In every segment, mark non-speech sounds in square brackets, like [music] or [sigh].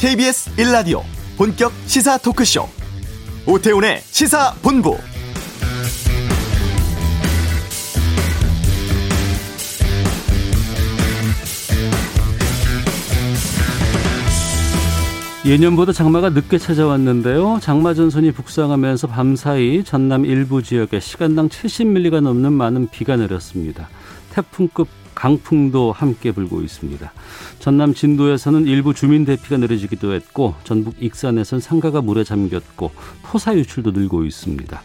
KBS 1라디오 본격 시사 토크쇼 오태훈의 시사본부 예년보다 장마가 늦게 찾아왔는데요. 장마 전선이 북상하면서 밤사이 전남 일부 지역에 시간당 70mm가 넘는 많은 비가 내렸습니다. 태풍급 강풍도 함께 불고 있습니다. 전남 진도에서는 일부 주민 대피가 내려지기도 했고 전북 익산에선 상가가 물에 잠겼고 토사 유출도 늘고 있습니다.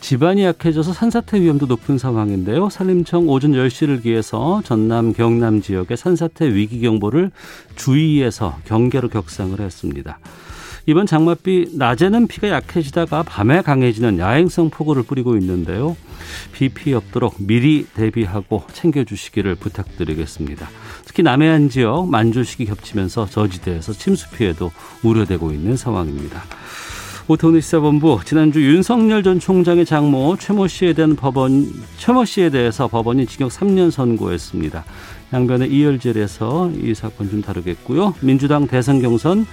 지반이 약해져서 산사태 위험도 높은 상황인데요. 산림청 오전 10시를 기해서 전남 경남 지역의 산사태 위기 경보를 주의에서 경계로 격상을 했습니다. 이번 장맛비 낮에는 비가 약해지다가 밤에 강해지는 야행성 폭우를 뿌리고 있는데요. 비 피해 없도록 미리 대비하고 챙겨주시기를 부탁드리겠습니다. 특히 남해안 지역 만조식이 겹치면서 저지대에서 침수 피해도 우려되고 있는 상황입니다. 오태훈의 시사본부 지난주 윤석열 전 총장의 장모 최모 씨에 대한 법원 최모 씨에 대해서 법원이 징역 3년 선고했습니다. 양변의 이열질에서 이 사건 좀 다루겠고요. 민주당 대선 경선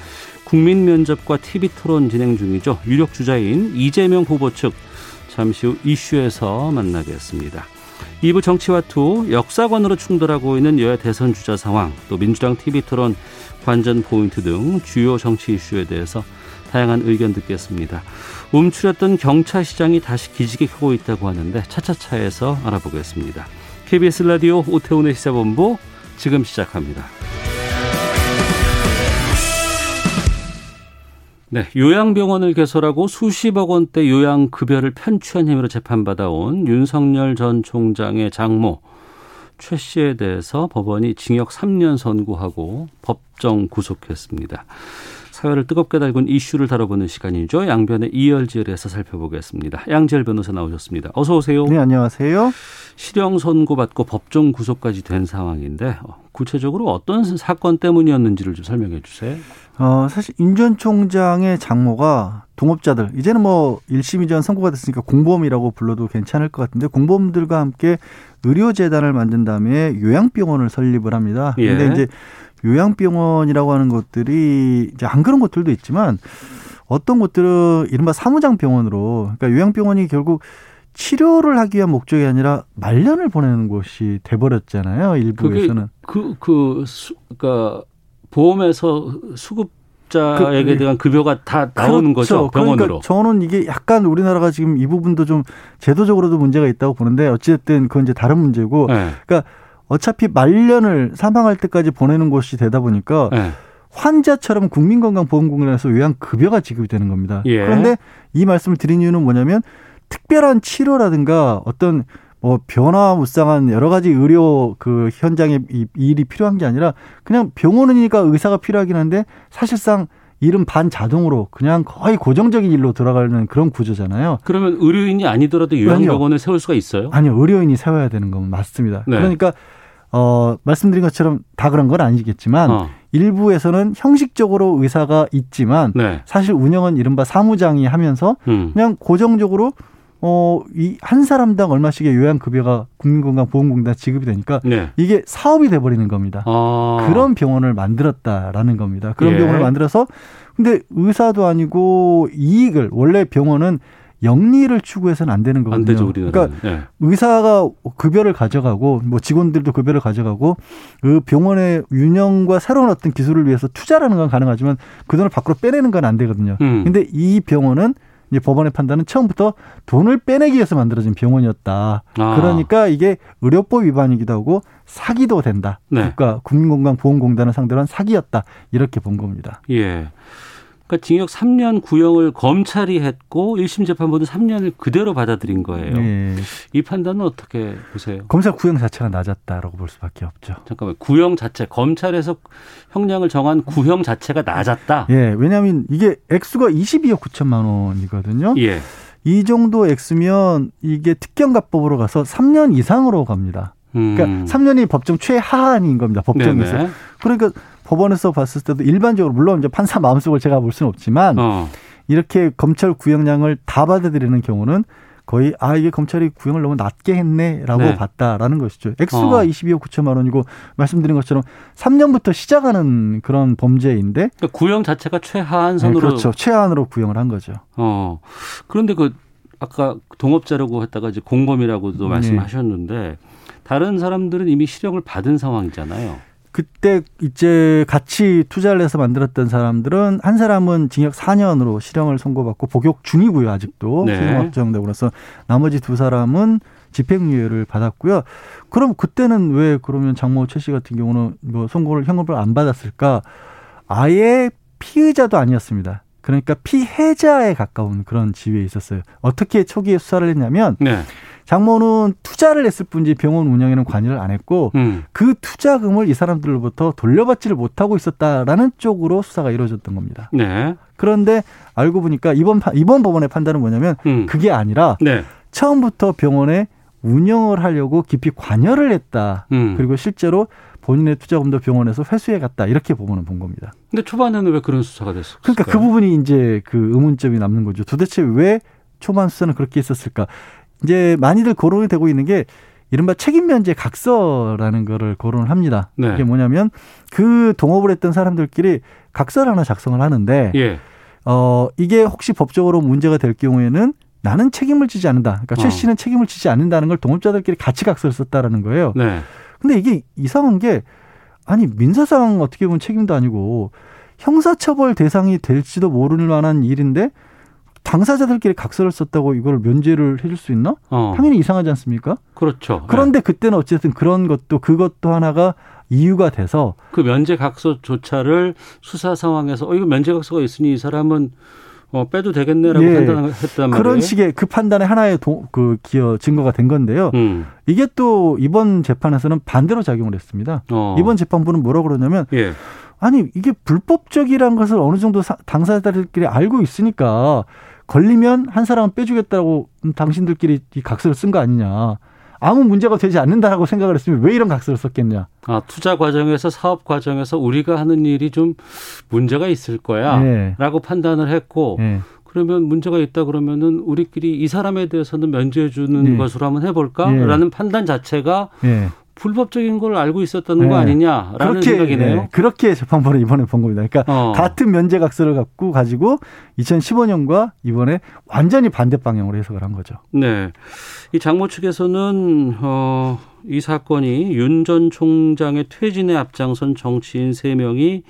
국민 면접과 TV 토론 진행 중이죠. 유력 주자인 이재명 후보 측 잠시 후 이슈에서 만나겠습니다. 2부 정치와 투 역사관으로 충돌하고 있는 여야 대선 주자 상황 또 민주당 TV 토론 관전 포인트 등 주요 정치 이슈에 대해서 다양한 의견 듣겠습니다. 움츠렸던 경차시장이 다시 기지개 켜고 있다고 하는데 차차차에서 알아보겠습니다. KBS 라디오 오태훈의 시사본부 지금 시작합니다. 네, 요양병원을 개설하고 수십억 원대 요양급여를 편취한 혐의로 재판받아온 윤석열 전 총장의 장모 최 씨에 대해서 법원이 징역 3년 선고하고 법정 구속했습니다. 사회를 뜨겁게 달군 이슈를 다뤄보는 시간이죠. 양변의 이열지열에서 살펴보겠습니다. 양지열 변호사 나오셨습니다. 어서 오세요. 네, 안녕하세요. 실형 선고받고 법정 구속까지 된 상황인데 어, 구체적으로 어떤 사건 때문이었는지를 좀 설명해 주세요. 어, 사실 윤 전 총장의 장모가 동업자들 이제는 뭐 1심 이전 선고가 됐으니까 공범이라고 불러도 괜찮을 것 같은데 공범들과 함께 의료재단을 만든 다음에 요양병원을 설립을 합니다. 예. 근데 이제 요양병원이라고 하는 것들이 이제 안 그런 곳들도 있지만 어떤 곳들은 이른바 사무장 병원으로 그러니까 요양병원이 결국 치료를 하기 위한 목적이 아니라 말년을 보내는 곳이 돼버렸잖아요. 일부에서는 그, 그, 수, 그니까, 보험에서 수급 자에게 그, 대한 급여가 다 나오는 그렇죠. 거죠. 병원으로. 그러니까 저는 이게 약간 우리나라가 지금 이 부분도 좀 제도적으로도 문제가 있다고 보는데 어찌됐든 그건 이제 다른 문제고. 네. 그러니까 어차피 말년을 사망할 때까지 보내는 곳이 되다 보니까 네. 환자처럼 국민건강보험공단에서 요양급여가 지급이 되는 겁니다. 예. 그런데 이 말씀을 드린 이유는 뭐냐면 특별한 치료라든가 어떤 뭐 변화무쌍한 여러 가지 의료 그 현장에 이 일이 필요한 게 아니라 그냥 병원이니까 의사가 필요하긴 한데 사실상 일은 반자동으로 그냥 거의 고정적인 일로 돌아가는 그런 구조잖아요. 그러면 의료인이 아니더라도 요양병원을 세울 수가 있어요? 아니요, 의료인이 세워야 되는 건 맞습니다. 네. 그러니까 어 말씀드린 것처럼 다 그런 건 아니겠지만 어. 일부에서는 형식적으로 의사가 있지만 네. 사실 운영은 이른바 사무장이 하면서 음. 그냥 고정적으로 어 이 한 사람당 얼마씩의 요양급여가 국민건강보험공단 지급이 되니까 네. 이게 사업이 돼 버리는 겁니다. 아. 그런 병원을 만들었다라는 겁니다. 그런 예. 병원을 만들어서 근데 의사도 아니고 이익을 원래 병원은 영리를 추구해서는 안 되는 거거든요. 안 되죠. 그러니까 네. 의사가 급여를 가져가고 뭐 직원들도 급여를 가져가고 그 병원의 운영과 새로운 어떤 기술을 위해서 투자라는 건 가능하지만 그 돈을 밖으로 빼내는 건 안 되거든요. 음. 근데 이 병원은 이제 법원의 판단은 처음부터 돈을 빼내기 위해서 만들어진 병원이었다. 아. 그러니까 이게 의료법 위반이기도 하고 사기도 된다. 네. 국가 국민건강보험공단을 상대로 한 사기였다. 이렇게 본 겁니다. 예. 그러니까 징역 3년 구형을 검찰이 했고 1심 재판부는 3년을 그대로 받아들인 거예요. 예. 이 판단은 어떻게 보세요? 검찰 구형 자체가 낮았다라고 볼 수밖에 없죠. 잠깐만 구형 자체 검찰에서 형량을 정한 구형 자체가 낮았다. 예, 왜냐하면 이게 액수가 22억 9천만 원이거든요. 예. 이 정도 액수면 이게 특경가법으로 가서 3년 이상으로 갑니다. 음. 그러니까 3년이 법정 최하한인 겁니다. 법정에서. 네네. 그러니까 법원에서 봤을 때도 일반적으로 물론 이제 판사 마음속을 제가 볼 수는 없지만 어. 이렇게 검찰 구형량을 다 받아들이는 경우는 거의 아 이게 검찰이 구형을 너무 낮게 했네라고 네. 봤다라는 것이죠. 액수가 어. 22억 9천만 원이고 말씀드린 것처럼 3년부터 시작하는 그런 범죄인데 그러니까 구형 자체가 최하한 네, 선으로 그렇죠. 최하한으로 구형을 한 거죠. 어. 그런데 그 아까 동업자라고 했다가 이제 공범이라고도 네. 말씀하셨는데 다른 사람들은 이미 실형을 받은 상황이잖아요. 그때 이제 같이 투자를 해서 만들었던 사람들은 한 사람은 징역 4년으로 실형을 선고받고 복역 중이고요 아직도 네. 실형 확정되고 그래서 나머지 두 사람은 집행유예를 받았고요. 그럼 그때는 왜 그러면 장모 최 씨 같은 경우는 뭐 선고를 형을 안 받았을까? 아예 피의자도 아니었습니다. 그러니까 피해자에 가까운 그런 지위에 있었어요. 어떻게 초기에 수사를 했냐면 네. 장모는 투자를 했을 뿐이지 병원 운영에는 관여를 안 했고 음. 그 투자금을 이 사람들로부터 돌려받지를 못하고 있었다라는 쪽으로 수사가 이루어졌던 겁니다. 네. 그런데 알고 보니까 이번 파- 이번 법원의 판단은 뭐냐면 음. 그게 아니라 네. 처음부터 병원에 운영을 하려고 깊이 관여를 했다. 음. 그리고 실제로 본인의 투자금도 병원에서 회수해 갔다. 이렇게 법원은 본 겁니다. 근데 초반에는 왜 그런 수사가 됐을까요? 그러니까 그 부분이 이제 그 의문점이 남는 거죠. 도대체 왜 초반 수사는 그렇게 했었을까? 이제 많이들 거론이 되고 있는 게 이른바 책임 면제 각서라는 거를 거론을 합니다. 네. 이게 뭐냐면 그 동업을 했던 사람들끼리 각서를 하나 작성을 하는데 예. 어 이게 혹시 법적으로 문제가 될 경우에는 나는 책임을 지지 않는다. 그러니까 최 어. 씨는 책임을 지지 않는다는 걸 동업자들끼리 같이 각서를 썼다라는 거예요. 네. 근데 이게 이상한 게 아니 민사상 어떻게 보면 책임도 아니고 형사처벌 대상이 될지도 모를 만한 일인데 당사자들끼리 각서를 썼다고 이걸 면제를 해줄 수 있나? 어. 당연히 이상하지 않습니까? 그렇죠. 그런데 그때는 어쨌든 그런 것도 그것도 하나가 이유가 돼서 네. 그 면제 각서조차를 수사 상황에서 어 이거 면제 각서가 있으니 이 사람은 어 빼도 되겠네라고 예. 판단했단 말이에요. 그런 식의 그 판단의 하나의 도, 그 기여 증거가 된 건데요. 음. 이게 또 이번 재판에서는 반대로 작용을 했습니다. 어. 이번 재판부는 뭐라고 그러냐면 예. 아니 이게 불법적이라는 것을 어느 정도 사- 당사자들끼리 알고 있으니까 걸리면 한 사람은 빼주겠다고 음, 당신들끼리 이 각서를 쓴 거 아니냐. 아무 문제가 되지 않는다라고 생각을 했으면 왜 이런 각서를 썼겠냐. 아, 투자 과정에서 사업 과정에서 우리가 하는 일이 좀 문제가 있을 거야. 예. 라고 판단을 했고 예. 그러면 문제가 있다 그러면은 우리끼리 이 사람에 대해서는 면제해 주는 예. 것으로 한번 해 볼까라는 판단 자체가 예. 불법적인 걸 알고 있었다는 거 예. 아니냐라는 생각이네요. 예, 그렇게 재판부는 이번에 본 겁니다. 그러니까 어. 같은 면제 각서를 갖고 가지고 2015년과 이번에 완전히 반대 방향으로 해석을 한 거죠. 네. 이 장모 측에서는 어, 이 사건이 윤 전 총장의 퇴진에 앞장선 정치인 세명이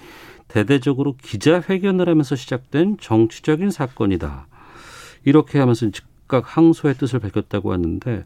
대대적으로 기자회견을 하면서 시작된 정치적인 사건이다. 이렇게 하면서 즉각 항소의 뜻을 밝혔다고 하는데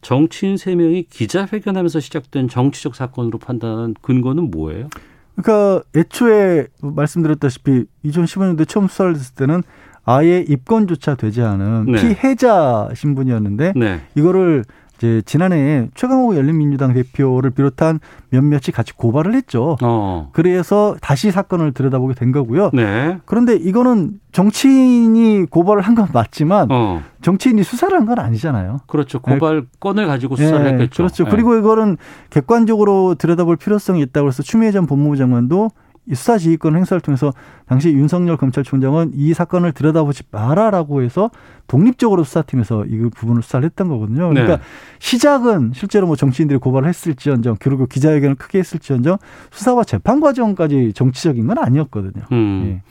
정치인 세명이 기자회견하면서 시작된 정치적 사건으로 판단한 근거는 뭐예요? 그러니까 애초에 말씀드렸다시피 2015년도에 처음 수사를 했을 때는 아예 입건조차 되지 않은 네. 피해자 신분이었는데 네. 이거를 이제 지난해 최강호 열린민주당 대표를 비롯한 몇몇이 같이 고발을 했죠. 어. 그래서 다시 사건을 들여다보게 된 거고요. 네. 그런데 이거는 정치인이 고발을 한 건 맞지만 어. 정치인이 수사를 한 건 아니잖아요. 그렇죠. 고발 건을 가지고 수사를 예, 했겠죠. 그렇죠. 예. 그리고 이거는 객관적으로 들여다볼 필요성이 있다고 해서 추미애 전 법무부 장관도 이 수사 지휘권 행사를 통해서 당시 윤석열 검찰총장은 이 사건을 들여다보지 마라라고 해서 독립적으로 수사팀에서 이 부분을 수사를 했던 거거든요. 그러니까 네. 시작은 실제로 뭐 정치인들이 고발을 했을지언정 그리고 기자회견을 크게 했을지언정 수사와 재판 과정까지 정치적인 건 아니었거든요. 음. 예.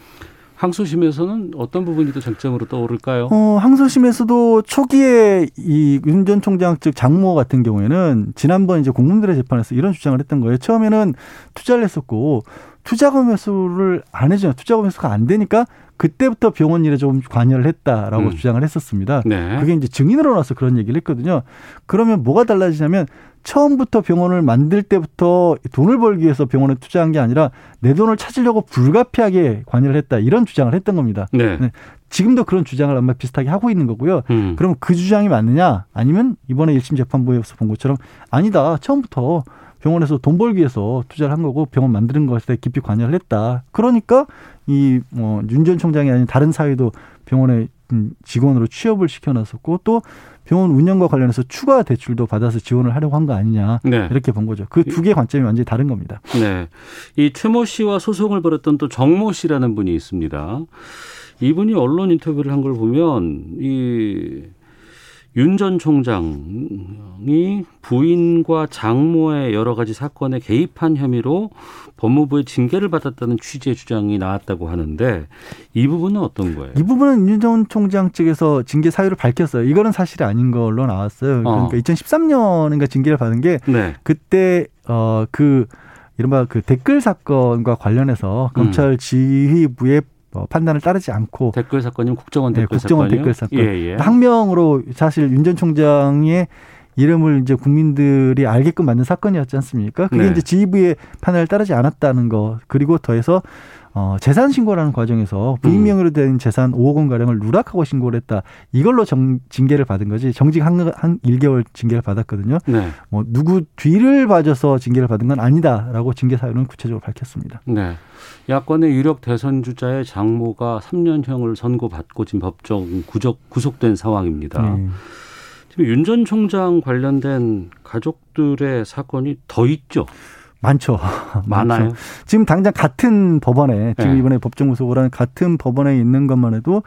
항소심에서는 어떤 부분이 또 쟁점으로 떠오를까요? 어, 항소심에서도 초기에 이 윤 전 총장 측 장모 같은 경우에는 지난번 이제 공무원들의 재판에서 이런 주장을 했던 거예요. 처음에는 투자를 했었고 투자금 회수를 안 해주냐, 투자금 회수가 안 되니까 그때부터 병원 일에 좀 관여를 했다라고 음. 주장을 했었습니다. 네. 그게 이제 증인으로 나서 그런 얘기를 했거든요. 그러면 뭐가 달라지냐면 처음부터 병원을 만들 때부터 돈을 벌기 위해서 병원에 투자한 게 아니라 내 돈을 찾으려고 불가피하게 관여를 했다 이런 주장을 했던 겁니다. 네. 네. 지금도 그런 주장을 아마 비슷하게 하고 있는 거고요. 음. 그럼 그 주장이 맞느냐? 아니면 이번에 1심 재판부에서 본 것처럼 아니다. 처음부터 병원에서 돈 벌기 위해서 투자를 한 거고 병원 만드는 것에 깊이 관여를 했다. 그러니까 이 뭐 윤 전 총장이 아닌 다른 사회도 병원에 음, 직원으로 취업을 시켜놨었고 또 병원 운영과 관련해서 추가 대출도 받아서 지원을 하려고 한 거 아니냐 네. 이렇게 본 거죠. 그 두 개의 관점이 완전히 다른 겁니다. 네. 이 최모 씨와 소송을 벌였던 또 정모 씨라는 분이 있습니다. 이분이 언론 인터뷰를 한 걸 보면 이 윤 전 총장이 부인과 장모의 여러 가지 사건에 개입한 혐의로 법무부의 징계를 받았다는 취지의 주장이 나왔다고 하는데 이 부분은 어떤 거예요? 이 부분은 윤 전 총장 측에서 징계 사유를 밝혔어요. 이거는 사실이 아닌 걸로 나왔어요. 그러니까 어. 2013년인가 징계를 받은 게 네. 그때 어그 이른바 그 댓글 사건과 관련해서 검찰 음. 지휘부의 뭐 판단을 따르지 않고 댓글 사건이면 국정원 댓글 네, 국정원 사건이요? 댓글 사건 예, 예. 항명으로 사실 윤 전 총장의 이름을 이제 국민들이 알게끔 만든 사건이었지 않습니까? 그게 네. 이제 지휘부의 판단을 따르지 않았다는 거 그리고 더해서 어, 재산 신고라는 과정에서 부인 명의로 된 재산 5억 원 가량을 누락하고 신고를 했다. 이걸로 정, 징계를 받은 거지. 정직 한, 한 1개월 징계를 받았거든요. 네. 뭐 누구 뒤를 봐줘서 징계를 받은 건 아니다라고 징계 사유는 구체적으로 밝혔습니다. 네. 야권의 유력 대선 주자의 장모가 3년형을 선고받고 지금 법정 구속 구속된 상황입니다. 네. 지금 윤 전 총장 관련된 가족들의 사건이 더 있죠. [laughs] 많죠. 많아요. 많죠. 지금 당장 같은 법원에 지금 네. 이번에 법정 구속을 한 같은 법원에 있는 것만 해도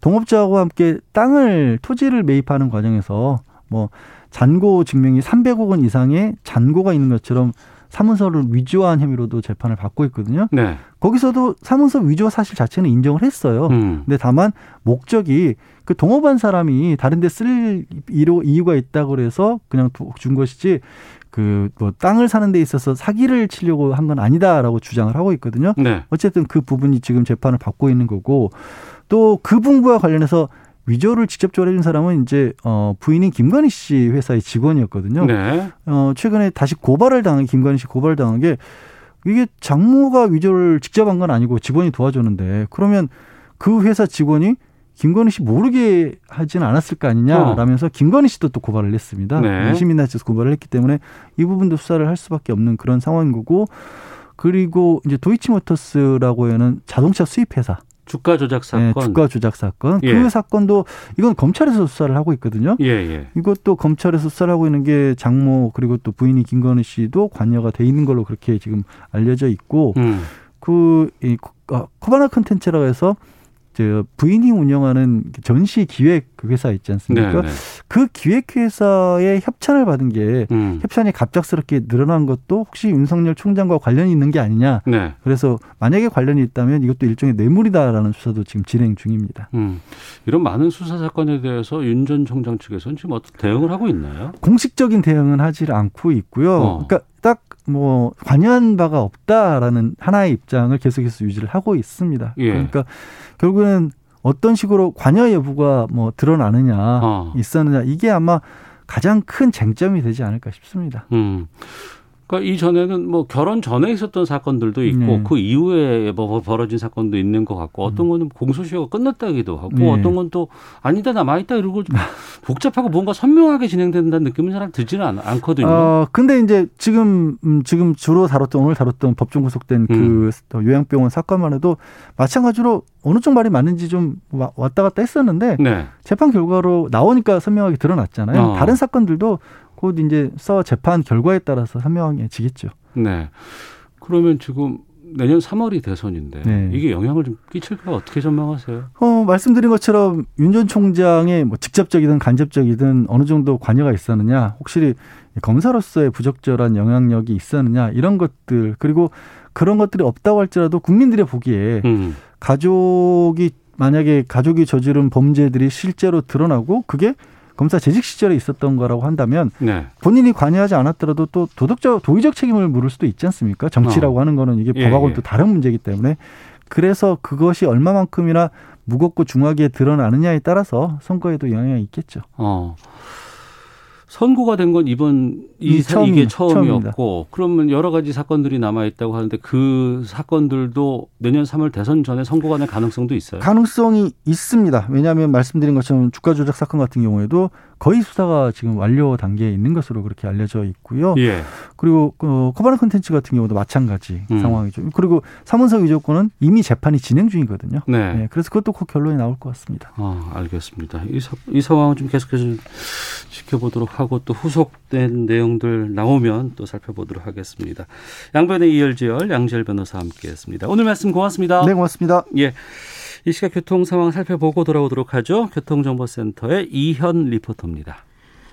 동업자하고 함께 땅을 토지를 매입하는 과정에서 뭐 잔고 증명이 300억 원 이상의 잔고가 있는 것처럼 사문서를 위조한 혐의로도 재판을 받고 있거든요. 네. 거기서도 사문서 위조 사실 자체는 인정을 했어요. 음. 근데 다만 목적이 그 동업한 사람이 다른 데 쓸 이유가 있다고 그래서 그냥 준 것이지 그 뭐 땅을 사는 데 있어서 사기를 치려고 한 건 아니다라고 주장을 하고 있거든요. 네. 어쨌든 그 부분이 지금 재판을 받고 있는 거고 또 그 분부와 관련해서 위조를 직접적으로 해준 사람은 이제 어 부인인 김건희 씨 회사의 직원이었거든요. 네. 어 최근에 다시 고발을 당한 김건희 씨 고발을 당한 게 이게 장모가 위조를 직접 한 건 아니고 직원이 도와줬는데 그러면 그 회사 직원이 김건희 씨 모르게 하지는 않았을 거 아니냐라면서 어. 김건희 씨도 또 고발을 했습니다. 네. 시민단체에서 고발을 했기 때문에 이 부분도 수사를 할 수밖에 없는 그런 상황인 거고 그리고 이제 도이치모터스라고 하는 자동차 수입 회사 주가 조작 사건. 네, 주가 조작 사건. 예. 그 사건도 이건 검찰에서 수사를 하고 있거든요. 예, 예. 이것도 검찰에서 수사를 하고 있는 게 장모 그리고 또 부인이 김건희 씨도 관여가 돼 있는 걸로 그렇게 지금 알려져 있고 음. 그이 어, 코바나 컨텐츠라고 해서 저 부인이 운영하는 전시 기획 회사 있지 않습니까? 네네. 네. 그 기획 회사에 협찬을 받은 게 음. 협찬이 갑작스럽게 늘어난 것도 혹시 윤석열 총장과 관련이 있는 게 아니냐? 네. 그래서 만약에 관련이 있다면 이것도 일종의 뇌물이다라는 수사도 지금 진행 중입니다. 음. 이런 많은 수사 사건에 대해서 윤 전 총장 측에서는 지금 어떤 대응을 하고 있나요? 공식적인 대응은 하지 않고 있고요. 어. 그러니까 딱 뭐 관여한 바가 없다라는 하나의 입장을 계속해서 유지를 하고 있습니다. 예. 그러니까 결국은 어떤 식으로 관여 여부가 뭐 드러나느냐 어. 있었느냐 이게 아마 가장 큰 쟁점이 되지 않을까 싶습니다. 음. 그러니까 이전에는 뭐 결혼 전에 있었던 사건들도 있고 네. 그 이후에 뭐 벌어진 사건도 있는 것 같고 어떤 음. 거는 공소시효가 끝났다기도 하고 네. 어떤 건 또 아니다 남아있다 이러고 [laughs] 복잡하고 뭔가 선명하게 진행된다는 느낌은 잘 들지는 않, 거든요 어, 근데 이제 지금 음, 지금 주로 다뤘던 오늘 다뤘던 법정 구속된 그 음. 요양병원 사건만 해도 마찬가지로 어느 쪽 말이 맞는지 좀 왔다 갔다 했었는데 네. 재판 결과로 나오니까 선명하게 드러났잖아요. 어. 다른 사건들도 곧 이제 서 재판 결과에 따라서 선명해지겠죠. 네. 그러면 지금 내년 3월이 대선인데 네. 이게 영향을 좀 끼칠까 어떻게 전망하세요? 어, 말씀드린 것처럼 윤 전 총장의 뭐 직접적이든 간접적이든 어느 정도 관여가 있었느냐, 혹시 검사로서의 부적절한 영향력이 있었느냐 이런 것들 그리고 그런 것들이 없다고 할지라도 국민들의 보기에 음. 가족이 만약에 가족이 저지른 범죄들이 실제로 드러나고 그게 검사 재직 시절에 있었던 거라고 한다면 네. 본인이 관여하지 않았더라도 또 도덕적 도의적 책임을 물을 수도 있지 않습니까? 정치라고 어. 하는 거는 이게 예, 법하고는 예. 또 다른 문제이기 때문에 그래서 그것이 얼마만큼이나 무겁고 중하게 드러나느냐에 따라서 선거에도 영향이 있겠죠. 어. 선고가 된 건 이번 이 처음, 이게 처음이었고. 그러면 여러 가지 사건들이 남아 있다고 하는데 그 사건들도 내년 3월 대선 전에 선고가 될 가능성도 있어요. 가능성이 있습니다. 왜냐하면 말씀드린 것처럼 주가 조작 사건 같은 경우에도 거의 수사가 지금 완료 단계에 있는 것으로 그렇게 알려져 있고요. 예. 그리고 어, 코바나 콘텐츠 같은 경우도 마찬가지 음. 상황이죠. 그리고 사문서 위조건은 이미 재판이 진행 중이거든요. 네. 네. 그래서 그것도 곧 결론이 나올 것 같습니다. 아, 알겠습니다. 이, 사, 이 상황은 좀 계속해서 지켜보도록 하고 또 후속된 내용들 나오면 또 살펴보도록 하겠습니다. 양변의 이열지열 양지열 변호사 함께했습니다. 오늘 말씀 고맙습니다. 네, 고맙습니다. 예. 이 시각 교통 상황 살펴보고 돌아오도록 하죠. 교통정보센터의 이현 리포터입니다.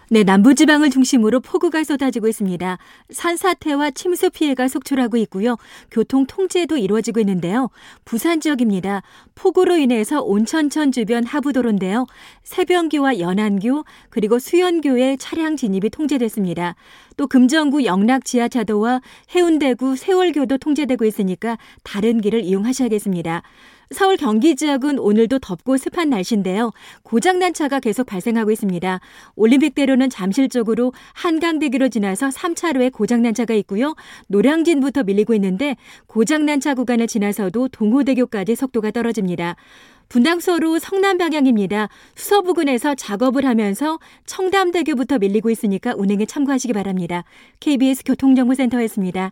네, 남부지방을 중심으로 폭우가 쏟아지고 있습니다. 산사태와 침수 피해가 속출하고 있고요. 교통 통제도 이루어지고 있는데요. 부산 지역입니다. 폭우로 인해서 온천천 주변 하부도로인데요. 새변교와 연안교 그리고 수연교에 차량 진입이 통제됐습니다. 또 금정구 영락 지하차도와 해운대구 세월교도 통제되고 있으니까 다른 길을 이용하셔야겠습니다. 서울 경기 지역은 오늘도 덥고 습한 날씨인데요. 고장난 차가 계속 발생하고 있습니다. 올림픽대로는 잠실 쪽으로 한강대교로 지나서 3차로에 고장난 차가 있고요. 노량진부터 밀리고 있는데 고장난 차 구간을 지나서도 동호대교까지 속도가 떨어집니다. 분당서로 성남 방향입니다. 수서 부근에서 작업을 하면서 청담대교부터 밀리고 있으니까 운행에 참고하시기 바랍니다. KBS 교통정보센터였습니다.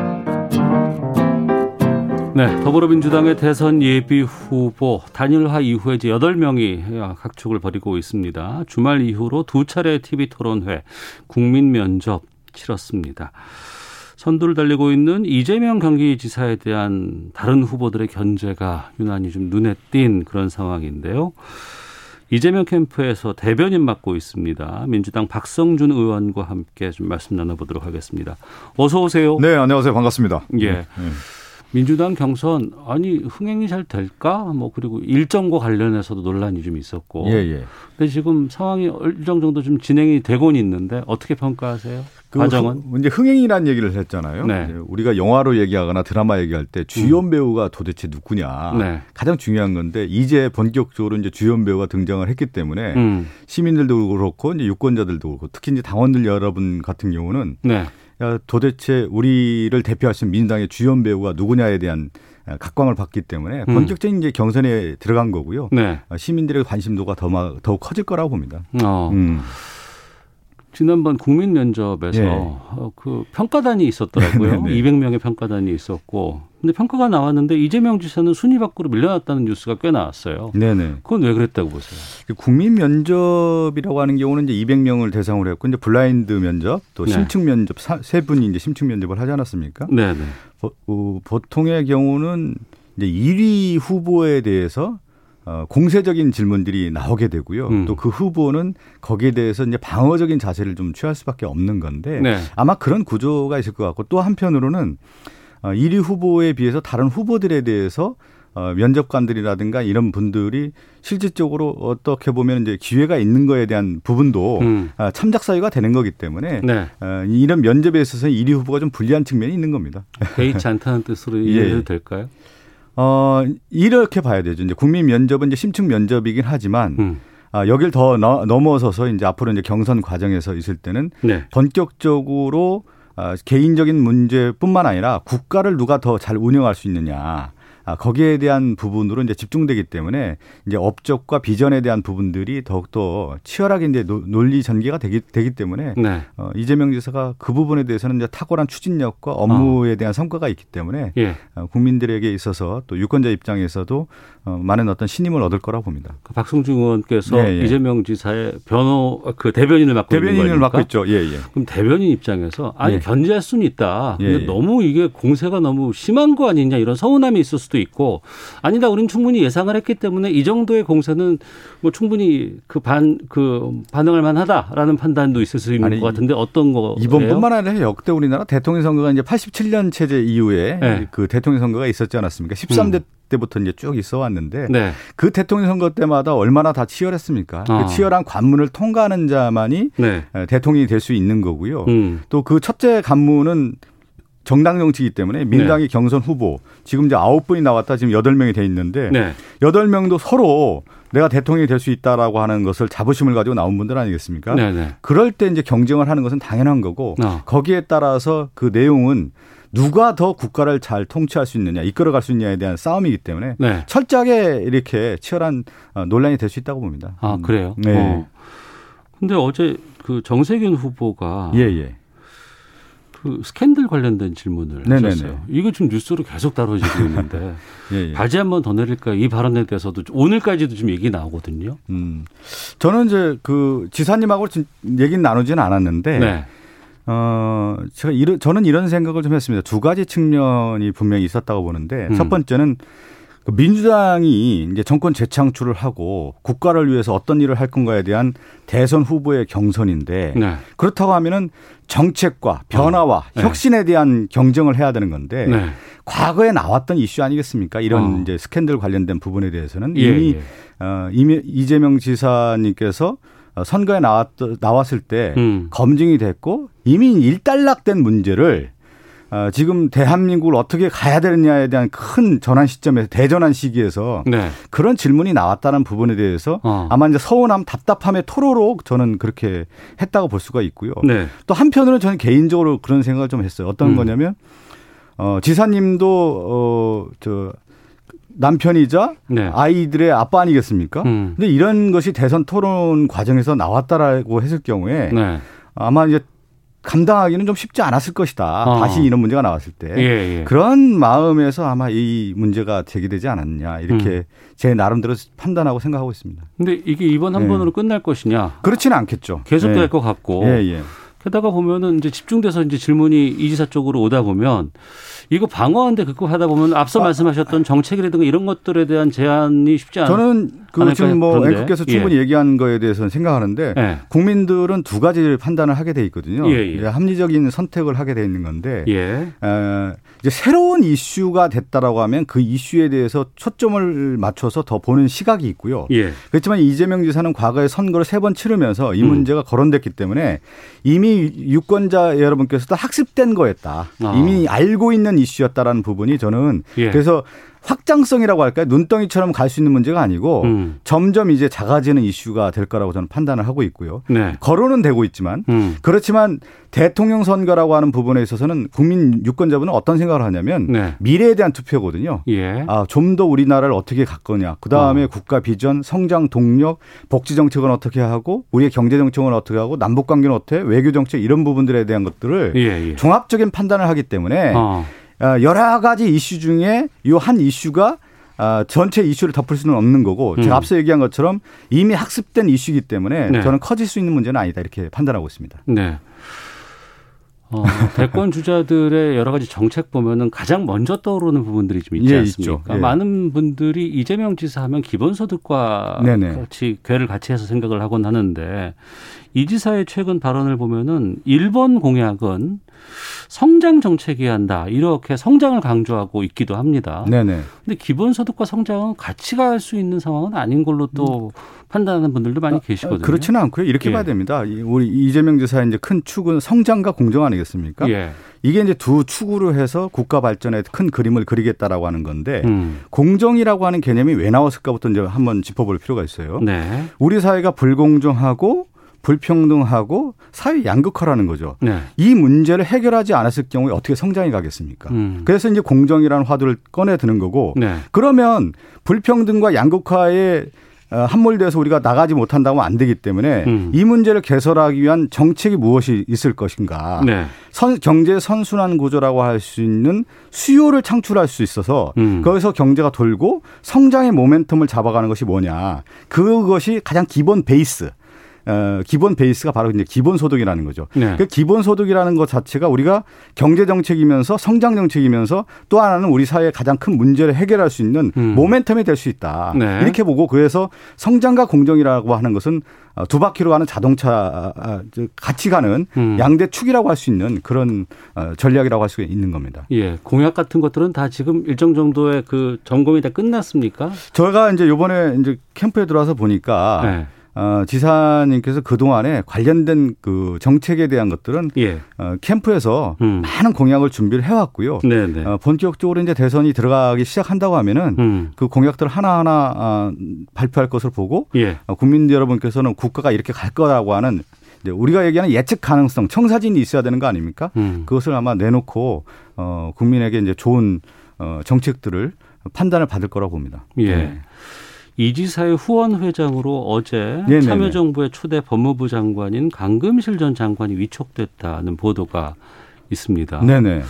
네, 더불어민주당의 대선 예비 후보 단일화 이후에 이제 8명이 각축을 벌이고 있습니다. 주말 이후로 두 차례 TV 토론회, 국민 면접 치렀습니다. 선두를 달리고 있는 이재명 경기지사에 대한 다른 후보들의 견제가 유난히 좀 눈에 띈 그런 상황인데요. 이재명 캠프에서 대변인 맡고 있습니다. 민주당 박성준 의원과 함께 좀 말씀 나눠보도록 하겠습니다. 어서 오세요. 네, 안녕하세요. 반갑습니다. 예. 네. 민주당 경선 아니 흥행이 잘 될까? 뭐 그리고 일정과 관련해서도 논란이 좀 있었고. 예, 예. 근데 지금 상황이 일정 정도 좀 진행이 되곤 있는데 어떻게 평가하세요? 그 과정은? 흥, 이제 흥행이라는 얘기를 했잖아요. 네. 우리가 영화로 얘기하거나 드라마 얘기할 때 주연 음. 배우가 도대체 누구냐 네. 가장 중요한 건데 이제 본격적으로 이제 주연 배우가 등장을 했기 때문에 음. 시민들도 그렇고 이제 유권자들도 그렇고 특히 이제 당원들 여러분 같은 경우는 네. 도대체 우리를 대표하신 민주당의 주연 배우가 누구냐에 대한 각광을 받기 때문에 음. 본격적인 이제 경선에 들어간 거고요. 네. 시민들의 관심도가 더, 더 커질 거라고 봅니다. 어. 음. 지난번 국민 면접에서 네. 그 평가단이 있었더라고요. [laughs] 네, 네, 200명의 평가단이 있었고, 근데 평가가 나왔는데 이재명 지사는 순위 밖으로 밀려났다는 뉴스가 꽤 나왔어요. 네네. 그건 왜 그랬다고 보세요? 국민 면접이라고 하는 경우는 이제 200명을 대상으로 했고, 이제 블라인드 면접, 또 네. 심층 면접 세 분이 이제 심층 면접을 하지 않았습니까? 네네. 보, 어, 보통의 경우는 이제 1위 후보에 대해서 어, 공세적인 질문들이 나오게 되고요. 음. 또그 후보는 거기에 대해서 이제 방어적인 자세를 좀 취할 수밖에 없는 건데 네. 아마 그런 구조가 있을 것 같고 또 한편으로는 어, 1위 후보에 비해서 다른 후보들에 대해서 어, 면접관들이라든가 이런 분들이 실질적으로 어떻게 보면 이제 기회가 있는 거에 대한 부분도 음. 어, 참작 사유가 되는 거기 때문에 네. 어, 이런 면접에 있어서 1위 후보가 좀 불리한 측면이 있는 겁니다. 개의치 않다는 뜻으로 [laughs] 이해해도 예. 될까요? 어, 이렇게 봐야 되죠. 이제 국민 면접은 이제 심층 면접이긴 하지만 음. 아, 여길 더 너, 넘어서서 이제 앞으로 이제 경선 과정에서 있을 때는 네. 본격적으로 아, 개인적인 문제뿐만 아니라 국가를 누가 더 잘 운영할 수 있느냐. 아, 거기에 대한 부분으로 이제 집중되기 때문에 이제 업적과 비전에 대한 부분들이 더욱더 치열하게 이제 논리 전개가 되기, 되기 때문에 네. 어, 이재명 지사가 그 부분에 대해서는 이제 탁월한 추진력과 업무에 어. 대한 성과가 있기 때문에 예. 어, 국민들에게 있어서 또 유권자 입장에서도 어, 많은 어떤 신임을 얻을 거라고 봅니다. 그 박승중 의원께서 예, 예. 이재명 지사의 변호 그 대변인을 맡고 대변인을 맡고 있죠. 예, 예. 그럼 대변인 입장에서 아니 예. 견제할 수는 있다. 예, 근데 예. 너무 이게 공세가 너무 심한 거 아니냐 이런 서운함이 있을 수도 있고 아니다. 우리는 충분히 예상을 했기 때문에 이 정도의 공세는 뭐 충분히 그 반그 그 반응할 만하다라는 판단도 있을 수 있는 아니, 것 같은데 어떤 거 이번뿐만 아니라 역대 우리나라 대통령 선거가 이제 87년 체제 이후에 네. 그 대통령 선거가 있었지 않았습니까? 13대 음. 때부터 이제 쭉 있어 왔는데 네. 그 대통령 선거 때마다 얼마나 다 치열했습니까? 어. 그 치열한 관문을 통과하는 자만이 네. 대통령이 될 수 있는 거고요. 음. 또그 첫째 관문은 정당 정치이기 때문에 민당이 네. 경선 후보 지금 이제 아홉 분이 나왔다 지금 여덟 명이 돼 있는데 네. 여덟 명도 서로 내가 대통령이 될 수 있다라고 하는 것을 자부심을 가지고 나온 분들 아니겠습니까? 네네. 그럴 때 이제 경쟁을 하는 것은 당연한 거고 어. 거기에 따라서 그 내용은 누가 더 국가를 잘 통치할 수 있느냐, 이끌어갈 수 있느냐에 대한 싸움이기 때문에 네. 철저하게 이렇게 치열한 어, 논란이 될 수 있다고 봅니다. 아 음. 그래요. 네. 어. 근데 어제 그 정세균 후보가 예, 예. 그 스캔들 관련된 질문을 네네네. 하셨어요. 이거 지금 뉴스로 계속 다뤄지고 [laughs] 있는데 예, 예. 바지 한 번 더 내릴까 이 발언에 대해서도 오늘까지도 좀 얘기 나오거든요. 음. 저는 이제 그 지사님하고 진- 얘기는 나누지는 않았는데, 네. 어, 제가 이런, 저는 이런 생각을 좀 했습니다. 두 가지 측면이 분명히 있었다고 보는데, 음. 첫 번째는 그 민주당이 이제 정권 재창출을 하고 국가를 위해서 어떤 일을 할 건가에 대한 대선 후보의 경선인데, 네. 그렇다고 하면은 정책과 변화와 네. 혁신에 대한 경쟁을 해야 되는 건데, 네. 과거에 나왔던 이슈 아니겠습니까? 이런 어. 이제 스캔들 관련된 부분에 대해서는 예, 이미 예. 어, 이미 이재명 지사님께서 어, 선거에 나왔, 나왔을 때 음. 검증이 됐고 이미 일단락된 문제를 어, 지금 대한민국을 어떻게 가야 되느냐에 대한 큰 전환 시점에서 대전환 시기에서 네. 그런 질문이 나왔다는 부분에 대해서 어. 아마 이제 서운함, 답답함의 토로로 저는 그렇게 했다고 볼 수가 있고요. 네. 또 한편으로는 저는 개인적으로 그런 생각을 좀 했어요. 어떤 음. 거냐면 어 지사님도 어저 남편이자 네. 아이들의 아빠 아니겠습니까? 음. 근데 이런 것이 대선 토론 과정에서 나왔다라고 했을 경우에 네. 아마 이제 감당하기는 좀 쉽지 않았을 것이다. 어. 다시 이런 문제가 나왔을 때. 예, 예. 그런 마음에서 아마 이 문제가 제기되지 않았느냐. 이렇게 음. 제 나름대로 판단하고 생각하고 있습니다. 근데 이게 이번 한 네. 번으로 끝날 것이냐? 그렇지는 않겠죠. 계속 예. 될것 같고. 예, 예. 게다가 보면은 이제 집중돼서 이제 질문이 이지사 쪽으로 오다 보면 이거 방어하는데 그거 하다 보면 앞서 아. 말씀하셨던 정책이라든가 이런 것들에 대한 제한이 쉽지 않아요. 저는 그? 지금 뭐 그런데. 앵커께서 충분히 얘기한 거에 대해서는 생각하는데 예. 국민들은 두 가지를 판단을 하게 돼 있거든요. 예, 예. 합리적인 선택을 하게 돼 있는 건데 예. 어, 이제 새로운 이슈가 됐다라고 하면 그 이슈에 대해서 초점을 맞춰서 더 보는 시각이 있고요. 예. 그렇지만 이재명 지사는 과거에 선거를 세 번 치르면서 이 음. 문제가 거론됐기 때문에 이미 유권자 여러분께서도 학습된 거였다. 아. 이미 알고 있는 이슈였다라는 부분이 저는 예. 그래서 확장성이라고 할까요? 눈덩이처럼 갈 수 있는 문제가 아니고 음. 점점 이제 작아지는 이슈가 될 거라고 저는 판단을 하고 있고요. 네. 거론은 되고 있지만 음. 그렇지만 대통령 선거라고 하는 부분에 있어서는 국민 유권자분은 어떤 생각을 하냐면 네. 미래에 대한 투표거든요. 예. 아, 좀 더 우리나라를 어떻게 갈 거냐. 그 다음에 어. 국가 비전, 성장 동력, 복지 정책은 어떻게 하고, 우리의 경제 정책은 어떻게 하고, 남북 관계는 어떻게, 외교 정책 이런 부분들에 대한 것들을 예, 예. 종합적인 판단을 하기 때문에 어. 아, 여러 가지 이슈 중에 이 한 이슈가 아, 전체 이슈를 덮을 수는 없는 거고 음. 제가 앞서 얘기한 것처럼 이미 학습된 이슈이기 때문에 네. 저는 커질 수 있는 문제는 아니다 이렇게 판단하고 있습니다. 네. 어, 대권 [laughs] 주자들의 여러 가지 정책 보면은 가장 먼저 떠오르는 부분들이 좀 있지 예, 않습니까? 예. 많은 분들이 이재명 지사 하면 기본소득과 네네. 같이 괴를 같이 해서 생각을 하곤 하는데 이 지사의 최근 발언을 보면은 1번 공약은 성장 정책이어야 한다. 이렇게 성장을 강조하고 있기도 합니다. 네네. 근데 기본소득과 성장은 같이 갈 수 있는 상황은 아닌 걸로 또 판단하는 분들도 많이 계시거든요. 음. 그렇지는 않고요. 이렇게 예. 봐야 됩니다. 이- 우리 이재명 지사의 이제 큰 축은 성장과 공정 아니겠습니까? 예. 이게 이제 두 축으로 해서 국가 발전에 큰 그림을 그리겠다라고 하는 건데 음. 공정이라고 하는 개념이 왜 나왔을까부터 이제 한번 짚어볼 필요가 있어요. 네. 우리 사회가 불공정하고 불평등하고 사회 양극화라는 거죠. 네. 이 문제를 해결하지 않았을 경우에 어떻게 성장이 가겠습니까? 음. 그래서 이제 공정이라는 화두를 꺼내 드는 거고 네. 그러면 불평등과 양극화에 어, 함몰돼서 우리가 나가지 못한다면 안 되기 때문에 음. 이 문제를 개설하기 위한 정책이 무엇이 있을 것인가. 네. 선, 경제 선순환 구조라고 할 수 있는 수요를 창출할 수 있어서 음. 거기서 경제가 돌고 성장의 모멘텀을 잡아가는 것이 뭐냐. 그것이 가장 기본 베이스. 어, 기본 베이스가 바로 이제 기본 소득이라는 거죠. 네. 그 기본 소득이라는 것 자체가 우리가 경제 정책이면서 성장 정책이면서 또 하나는 우리 사회의 가장 큰 문제를 해결할 수 있는 음. 모멘텀이 될 수 있다. 네. 이렇게 보고 그래서 성장과 공정이라고 하는 것은 어, 두 바퀴로 가는 자동차 아, 아, 저 같이 가는 음. 양대 축이라고 할 수 있는 그런 어, 전략이라고 할 수 있는 겁니다. 예, 공약 같은 것들은 다 지금 일정 정도의 그 점검이 다 끝났습니까? 저희가 이제 요번에 이제 캠프에 들어와서 보니까 네. 어, 지사님께서 그동안에 관련된 그 정책에 대한 것들은 예. 어, 캠프에서 음. 많은 공약을 준비를 해왔고요. 네, 네. 어, 본격적으로 이제 대선이 들어가기 시작한다고 하면은 음. 그 공약들 하나하나 어, 발표할 것을 보고 예. 어, 국민 여러분께서는 국가가 이렇게 갈 거라고 하는 우리가 얘기하는 예측 가능성, 청사진이 있어야 되는 거 아닙니까? 음. 그것을 아마 내놓고 어, 국민에게 이제 좋은 어, 정책들을 판단을 받을 거라고 봅니다. 예. 네. 이 지사의 후원 회장으로 어제 네네네. 참여정부의 초대 법무부 장관인 강금실 전 장관이 위촉됐다는 보도가 있습니다. 네네.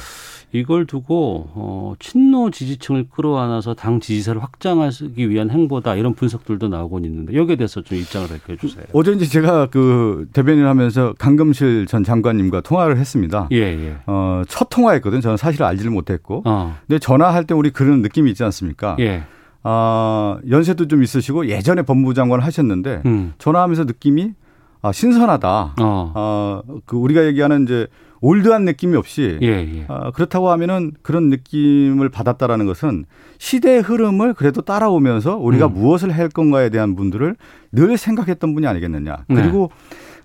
이걸 두고 어, 친노 지지층을 끌어안아서 당 지지세를 확장하기 위한 행보다 이런 분석들도 나오곤 있는데 여기에 대해서 좀 입장을 밝혀 주세요. 어제 이제 제가 그 대변인 하면서 강금실 전 장관님과 통화를 했습니다. 예, 예. 어, 첫 통화였거든요. 저는 사실 알지를 못했고. 어, 근데 전화할 때 우리 그런 느낌이 있지 않습니까? 예. 아, 연세도 좀 있으시고 예전에 법무부 장관을 하셨는데 음. 전화하면서 느낌이 아, 신선하다. 어. 아, 그 우리가 얘기하는 이제 올드한 느낌이 없이 예, 예. 아, 그렇다고 하면은 그런 느낌을 받았다라는 것은 시대의 흐름을 그래도 따라오면서 우리가 음. 무엇을 할 건가에 대한 분들을 늘 생각했던 분이 아니겠느냐. 네. 그리고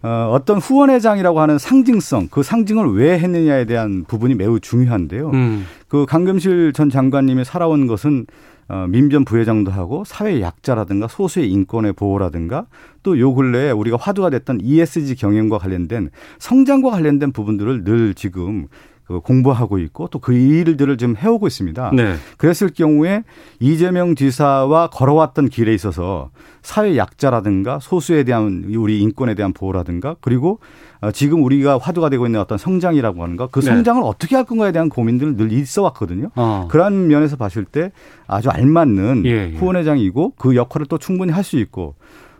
어, 어떤 후원회장이라고 하는 상징성, 그 상징을 왜 했느냐에 대한 부분이 매우 중요한데요. 음. 그 강금실 전 장관님이 살아온 것은 어, 민변 부회장도 하고 사회 약자라든가 소수의 인권의 보호라든가 또 요 근래에 우리가 화두가 됐던 ESG 경영과 관련된 성장과 관련된 부분들을 늘 지금 그 공부하고 있고 또 그 일들을 좀 해오고 있습니다. 네. 그랬을 경우에 이재명 지사와 걸어왔던 길에 있어서 사회 약자라든가 소수에 대한 우리 인권에 대한 보호라든가 그리고 어, 지금 우리가 화두가 되고 있는 어떤 성장이라고 하는 것, 그 네. 성장을 어떻게 할 건가에 대한 고민들은 늘 있어 왔거든요. 어. 그런 면에서 봤을 때 아주 알맞는 예, 예. 후원회장이고 그 역할을 또 충분히 할 수 있고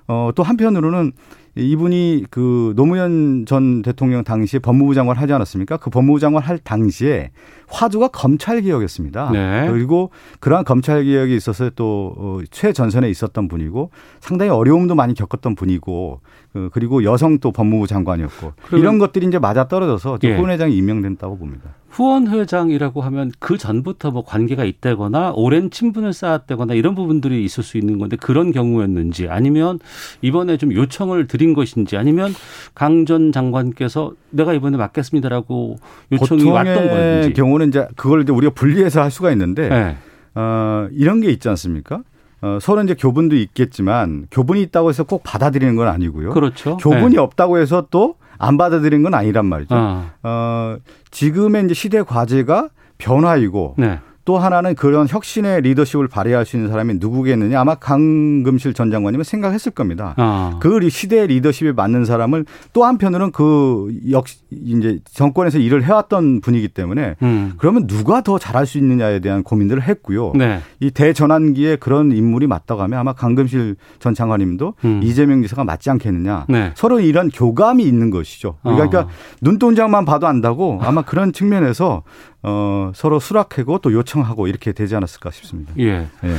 어, 또 한편으로는 이분이 그 노무현 전 대통령 당시에 법무부 장관 하지 않았습니까? 그 법무부 장관 할 당시에 화두가 검찰 개혁이었습니다. 네. 그리고 그러한 검찰 개혁에 있어서 또 어, 최전선에 있었던 분이고 상당히 어려움도 많이 겪었던 분이고 그, 그리고 여성 또 법무부 장관이었고 이런 것들이 이제 맞아 떨어져서 예. 후원 회장이 임명됐다고 봅니다. 후원 회장이라고 하면 그 전부터 뭐 관계가 있다거나 오랜 친분을 쌓았다거나 이런 부분들이 있을 수 있는 건데 그런 경우였는지 아니면 이번에 좀 요청을 드린 것인지 아니면 강 전 장관께서 내가 이번에 맡겠습니다라고 요청이 왔던 건지. 경우 는 이제 그걸 이제 우리가 분리해서 할 수가 있는데 네. 어, 이런 게 있지 않습니까? 어, 서로 이제 교분도 있겠지만 교분이 있다고 해서 꼭 받아들이는 건 아니고요. 그렇죠. 교분이 네. 없다고 해서 또 안 받아들이는 건 아니란 말이죠. 아, 어, 지금의 이제 시대 과제가 변화이고 네. 또 하나는 그런 혁신의 리더십을 발휘할 수 있는 사람이 누구겠느냐 아마 강금실 전 장관님은 생각했을 겁니다. 아. 그 리- 시대의 리더십에 맞는 사람을 또 한편으로는 그 역시 이제 정권에서 일을 해왔던 분이기 때문에 음. 그러면 누가 더 잘할 수 있느냐에 대한 고민들을 했고요. 네. 이 대전환기에 그런 인물이 맞다고 하면 아마 강금실 전 장관님도 음. 이재명 지사가 맞지 않겠느냐. 네. 서로 이런 교감이 있는 것이죠. 그러니까 어. 눈동자만 봐도 안다고 아마 그런 측면에서 어, 서로 수락하고 또 요청하고 이렇게 되지 않았을까 싶습니다. 예. 예.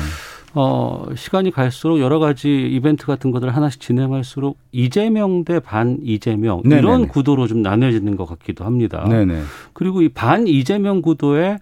어, 시간이 갈수록 여러 가지 이벤트 같은 것들을 하나씩 진행할수록 이재명 대 반 이재명 네네네. 이런 구도로 좀 나뉘어지는 것 같기도 합니다. 네네. 그리고 이 반 이재명 구도에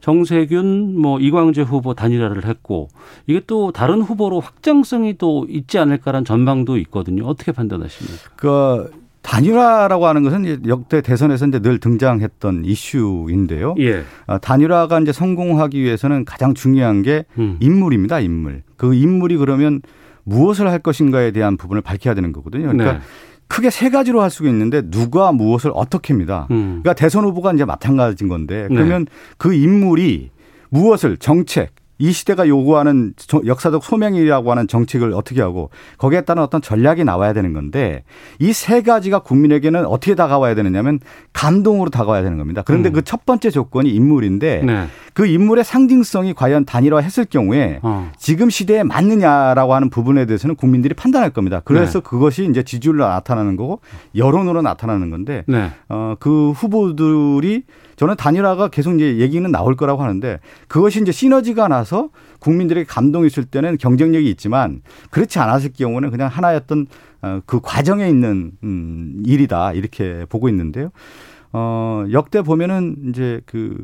정세균, 뭐 이광재 후보 단일화를 했고 이게 또 다른 후보로 확장성이 또 있지 않을까라는 전망도 있거든요. 어떻게 판단하십니까? 그 단일화라고 하는 것은 역대 대선에서 이제 늘 등장했던 이슈인데요. 예. 아, 단일화가 이제 성공하기 위해서는 가장 중요한 게 음. 인물입니다. 인물. 그 인물이 그러면 무엇을 할 것인가에 대한 부분을 밝혀야 되는 거거든요. 그러니까 네. 크게 세 가지로 할 수가 있는데 누가 무엇을 어떻게 합니다. 음. 그러니까 대선 후보가 이제 마찬가지인 건데 네. 그러면 그 인물이 무엇을 정책 이 시대가 요구하는 저- 역사적 소명이라고 하는 정책을 어떻게 하고 거기에 따른 어떤 전략이 나와야 되는 건데 이 세 가지가 국민에게는 어떻게 다가와야 되느냐면 감동으로 다가와야 되는 겁니다. 그런데 음. 그첫 번째 조건이 인물인데 네. 그 인물의 상징성이 과연 단일화했을 경우에 어. 지금 시대에 맞느냐라고 하는 부분에 대해서는 국민들이 판단할 겁니다. 그래서 그것이 이제 지지율로 나타나는 거고 여론으로 나타나는 건데 네. 어, 그 후보들이 저는 단일화가 계속 이제 얘기는 나올 거라고 하는데 그것이 이제 시너지가 나서 국민들에게 감동이 있을 때는 경쟁력이 있지만 그렇지 않았을 경우는 그냥 하나였던 어, 그 과정에 있는 음, 일이다 이렇게 보고 있는데요. 어, 역대 보면은 이제 그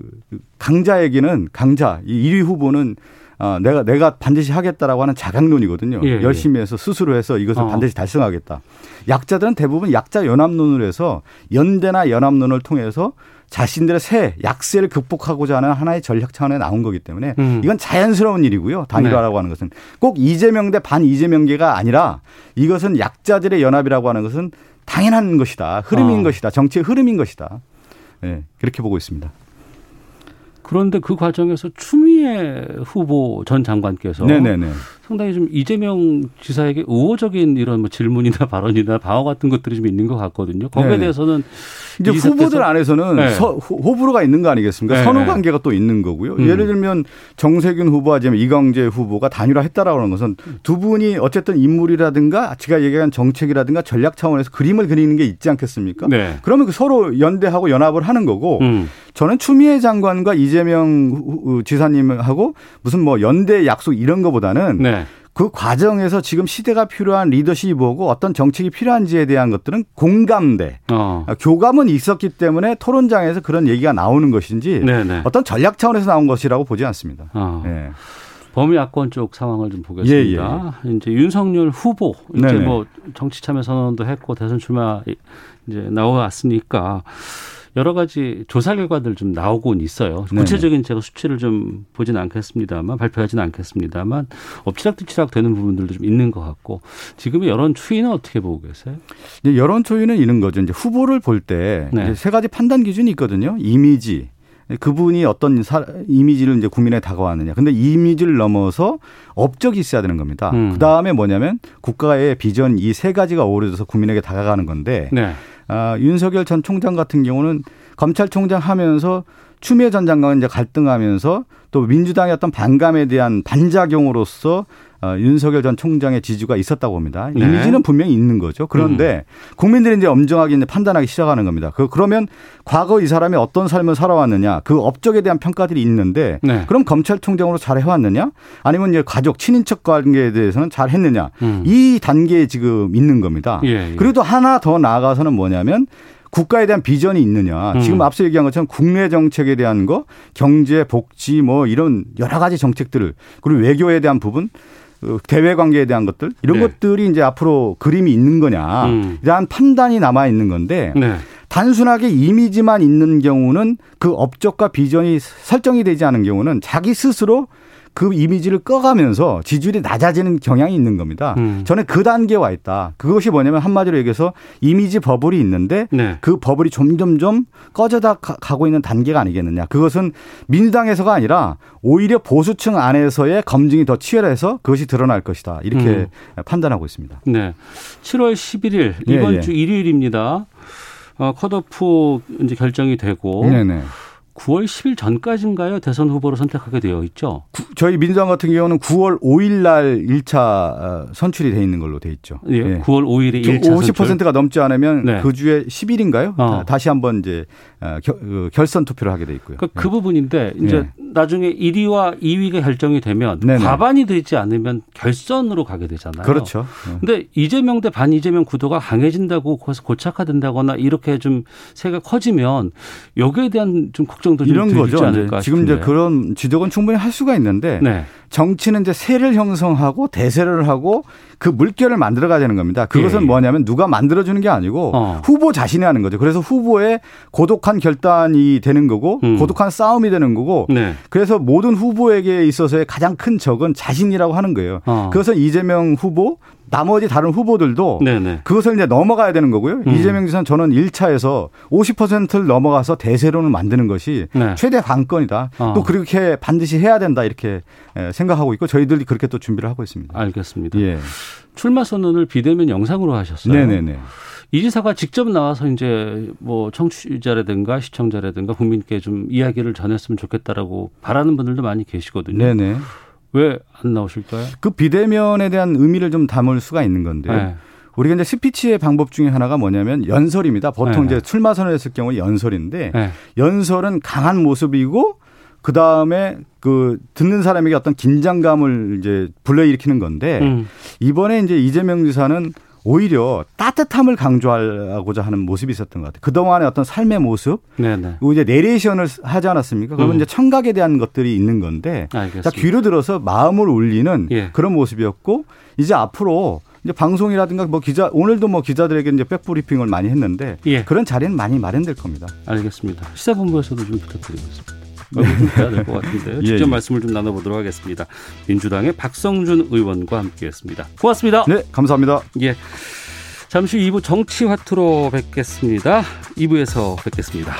강자에게는 강자 이 1위 후보는 어, 내가 내가 반드시 하겠다라고 하는 자강론이거든요. 예, 예. 열심히 해서 스스로 해서 이것을 어. 반드시 달성하겠다. 약자들은 대부분 약자 연합론을 해서 연대나 연합론을 통해서 자신들의 새 약세를 극복하고자 하는 하나의 전략 차원에 나온 거기 때문에 음. 이건 자연스러운 일이고요. 단일화라고 하는 것은 꼭 이재명 대 반 이재명계가 아니라 이것은 약자들의 연합이라고 하는 것은 당연한 것이다. 흐름인 어. 것이다. 정치의 흐름인 것이다. 예, 그렇게 보고 있습니다. 그런데 그 과정에서 추미애 후보 전 장관께서 네네네. 상당히 좀 이재명 지사에게 우호적인 이런 뭐 질문이나 [laughs] 발언이나 방어 같은 것들이 좀 있는 것 같거든요. 거기에 네네. 대해서는 이제 후보들 안에서는 네. 서, 호- 호불호가 있는 거 아니겠습니까? 네. 선후 관계가 또 있는 거고요. 음. 예를 들면 정세균 후보와 지금 이광재 후보가 단일화 했다라고 하는 것은 두 분이 어쨌든 인물이라든가 제가 얘기한 정책이라든가 전략 차원에서 그림을 그리는 게 있지 않겠습니까? 네. 그러면 그 서로 연대하고 연합을 하는 거고 음. 저는 추미애 장관과 이재명 지사님하고 무슨 뭐 연대 약속 이런 거보다는 네. 그 과정에서 지금 시대가 필요한 리더십이 뭐고 어떤 정책이 필요한지에 대한 것들은 공감대, 어. 아, 교감은 있었기 때문에 토론장에서 그런 얘기가 나오는 것인지 네네. 어떤 전략 차원에서 나온 것이라고 보지 않습니다. 어. 예. 범야권 쪽 상황을 좀 보겠습니다. 이제 윤석열 후보 이제 네네. 뭐 정치 참여 선언도 했고 대선 출마 이제 나왔으니까 여러 가지 조사 결과들 좀 나오곤 있어요. 네네. 구체적인 제가 수치를 좀 보진 않겠습니다만 발표하지는 않겠습니다만 엎치락뒤치락 되는 부분들도 좀 있는 것 같고 지금의 여론 추이는 어떻게 보고 계세요? 이제 여론 초유는 이런 거죠. 이제 후보를 볼때 네. 세 가지 판단 기준이 있거든요. 이미지. 그분이 어떤 사- 이미지를 이제 국민에 다가왔느냐. 근데 이 이미지를 넘어서 업적이 있어야 되는 겁니다. 음. 그 다음에 뭐냐면 국가의 비전 이 세 가지가 어우러져서 국민에게 다가가는 건데 네. 아, 윤석열 전 총장 같은 경우는 검찰총장 하면서 추미애 전 장관은 이제 갈등하면서 또 민주당의 어떤 반감에 대한 반작용으로서 어, 윤석열 전 총장의 지지가 있었다고 봅니다. 네. 이미지는 분명히 있는 거죠. 그런데 국민들이 이제 엄정하게 이제 판단하기 시작하는 겁니다. 그, 그러면 과거 이 사람이 어떤 삶을 살아왔느냐 그 업적에 대한 평가들이 있는데 네. 그럼 검찰총장으로 잘 해왔느냐 아니면 이제 가족 친인척 관계에 대해서는 잘 했느냐 음. 이 단계에 지금 있는 겁니다. 예, 예. 그리고 또 하나 더 나아가서는 뭐냐면 국가에 대한 비전이 있느냐. 음. 지금 앞서 얘기한 것처럼 국내 정책에 대한 거, 경제, 복지 뭐 이런 여러 가지 정책들을 그리고 외교에 대한 부분, 어, 대외 관계에 대한 것들 이런 네. 것들이 이제 앞으로 그림이 있는 거냐. 음. 이러한 판단이 남아 있는 건데 네. 단순하게 이미지만 있는 경우는 그 업적과 비전이 설정이 되지 않은 경우는 자기 스스로 그 이미지를 꺼가면서 지지율이 낮아지는 경향이 있는 겁니다. 음. 저는 그 단계에 와 있다. 그것이 뭐냐면 한마디로 얘기해서 이미지 버블이 있는데 네. 그 버블이 점점점 꺼져다 가- 가고 있는 단계가 아니겠느냐. 그것은 민주당에서가 아니라 오히려 보수층 안에서의 검증이 더 치열해서 그것이 드러날 것이다. 이렇게 음. 판단하고 있습니다. 네. 7월 11일 예, 이번 예. 주 일요일입니다. 어, 컷오프 이제 결정이 되고 네네. 9월 10일 전까지인가요? 대선 후보로 선택하게 되어 있죠. 구- 저희 민주당 같은 경우는 9월 5일 날 1차 선출이 돼 있는 걸로 돼 있죠. 예. 9월 5일에 1차 50%가 넘지 않으면 네. 그 주에 10일인가요? 어. 다시 한번 이제 어, 결- 그 결선 투표를 하게 돼 있고요. 그러니까 그 부분인데 이제 나중에 1위와 2위가 결정이 되면 네네. 과반이 되지 않으면 결선으로 가게 되잖아요. 그렇죠. 어. 근데 이재명 대 반이재명 구도가 강해진다고 고착화된다거나 이렇게 좀 세가 커지면 여기에 대한 좀 걱정도 좀 이런 거죠. 지금 이제. 그런 지적은 충분히 할 수가 있는데 네. 정치는 이제 세를 형성하고 대세를 하고 그 물결을 만들어 가야 되는 겁니다. 그것은 예, 예. 뭐냐면 누가 만들어 주는 게 아니고 어. 후보 자신이 하는 거죠. 그래서 후보의 고독한 결단이 되는 거고 음. 고독한 싸움이 되는 거고 네. 그래서 모든 후보에게 있어서의 가장 큰 적은 자신이라고 하는 거예요. 어. 그것은 이재명 후보 나머지 다른 후보들도 네네. 그것을 이제 넘어가야 되는 거고요. 음. 이재명 지사는 저는 1차에서 50%를 넘어가서 대세론을 만드는 것이 네. 최대 관건이다. 어. 또 그렇게 반드시 해야 된다 이렇게 에, 생각하고 있고 저희들이 그렇게 또 준비를 하고 있습니다. 알겠습니다. 예. 출마 선언을 비대면 영상으로 하셨어요. 네네네. 이 지사가 직접 나와서 이제 뭐 청취자라든가 시청자라든가 국민께 좀 이야기를 전했으면 좋겠다라고 바라는 분들도 많이 계시거든요. 네네. 왜 안 나오실까요? 그 비대면에 대한 의미를 좀 담을 수가 있는 건데 네. 우리가 이제 스피치의 방법 중에 하나가 뭐냐면 연설입니다. 보통 네. 이제 출마 선언 했을 경우 연설인데 네. 연설은 강한 모습이고 그 다음에 그 듣는 사람에게 어떤 긴장감을 이제 불러일으키는 건데 음. 이번에 이제 이재명 지사는 오히려 따뜻함을 강조하고자 하는 모습이 있었던 것 같아요. 그동안의 어떤 삶의 모습, 네네. 그리고 이제 내레이션을 하지 않았습니까? 그러면 음. 이제 청각에 대한 것들이 있는 건데, 알겠습니다. 자, 귀로 들어서 마음을 울리는 예. 그런 모습이었고, 이제 앞으로 이제 방송이라든가 뭐 기자, 오늘도 뭐 기자들에게 이제 백브리핑을 많이 했는데, 예. 그런 자리는 많이 마련될 겁니다. 알겠습니다. 시사본부에서도 좀 부탁드리겠습니다. 좀 해야 될 것 같은데요. 예, 직접 예. 말씀을 좀 나눠보도록 하겠습니다. 민주당의 박성준 의원과 함께했습니다. 고맙습니다. 네, 감사합니다. 예. 잠시 후 2부 정치 화투로 뵙겠습니다. 2부에서 뵙겠습니다.